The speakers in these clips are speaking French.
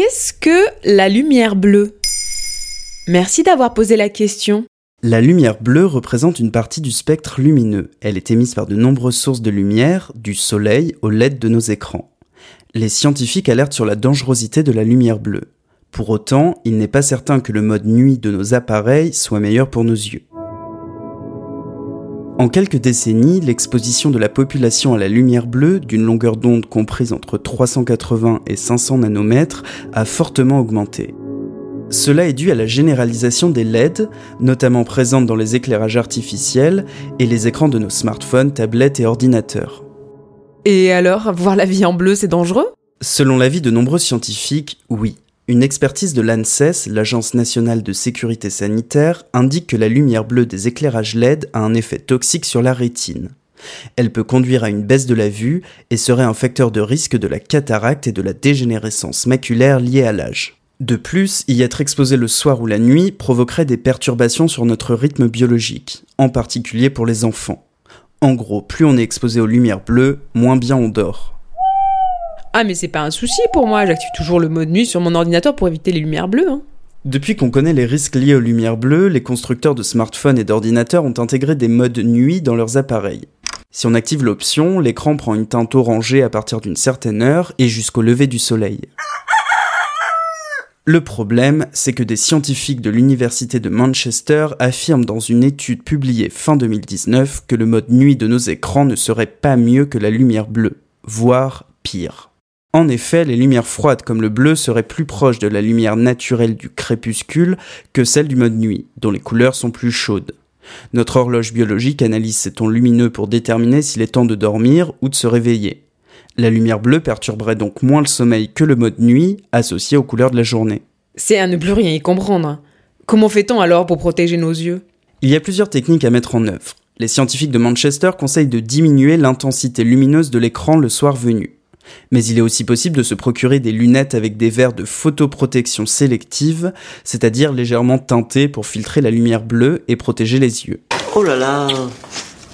Qu'est-ce que la lumière bleue? Merci d'avoir posé la question. La lumière bleue représente une partie du spectre lumineux. Elle est émise par de nombreuses sources de lumière, du soleil au LED de nos écrans. Les scientifiques alertent sur la dangerosité de la lumière bleue. Pour autant, il n'est pas certain que le mode nuit de nos appareils soit meilleur pour nos yeux. En quelques décennies, l'exposition de la population à la lumière bleue, d'une longueur d'onde comprise entre 380 et 500 nanomètres, a fortement augmenté. Cela est dû à la généralisation des LED, notamment présentes dans les éclairages artificiels et les écrans de nos smartphones, tablettes et ordinateurs. Et alors, voir la vie en bleu, c'est dangereux? Selon l'avis de nombreux scientifiques, oui. Une expertise de l'ANSES, l'Agence nationale de sécurité sanitaire, indique que la lumière bleue des éclairages LED a un effet toxique sur la rétine. Elle peut conduire à une baisse de la vue et serait un facteur de risque de la cataracte et de la dégénérescence maculaire liée à l'âge. De plus, y être exposé le soir ou la nuit provoquerait des perturbations sur notre rythme biologique, en particulier pour les enfants. En gros, plus on est exposé aux lumières bleues, moins bien on dort. Ah mais c'est pas un souci pour moi, j'active toujours le mode nuit sur mon ordinateur pour éviter les lumières bleues. Hein. Depuis qu'on connaît les risques liés aux lumières bleues, les constructeurs de smartphones et d'ordinateurs ont intégré des modes nuit dans leurs appareils. Si on active l'option, l'écran prend une teinte orangée à partir d'une certaine heure et jusqu'au lever du soleil. Le problème, c'est que des scientifiques de l'Université de Manchester affirment dans une étude publiée fin 2019 que le mode nuit de nos écrans ne serait pas mieux que la lumière bleue, voire pire. En effet, les lumières froides comme le bleu seraient plus proches de la lumière naturelle du crépuscule que celle du mode nuit, dont les couleurs sont plus chaudes. Notre horloge biologique analyse ces tons lumineux pour déterminer s'il est temps de dormir ou de se réveiller. La lumière bleue perturberait donc moins le sommeil que le mode nuit associé aux couleurs de la journée. C'est à ne plus rien y comprendre. Comment fait-on alors pour protéger nos yeux? Il y a plusieurs techniques à mettre en œuvre. Les scientifiques de Manchester conseillent de diminuer l'intensité lumineuse de l'écran le soir venu. Mais il est aussi possible de se procurer des lunettes avec des verres de photoprotection sélective, c'est-à-dire légèrement teintés pour filtrer la lumière bleue et protéger les yeux. Oh là là,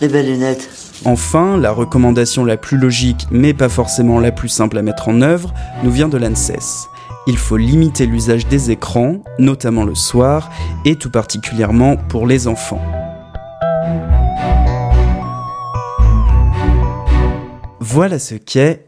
les belles lunettes. Enfin, la recommandation la plus logique, mais pas forcément la plus simple à mettre en œuvre, nous vient de l'ANSES. Il faut limiter l'usage des écrans, notamment le soir, et tout particulièrement pour les enfants. Voilà ce qu'est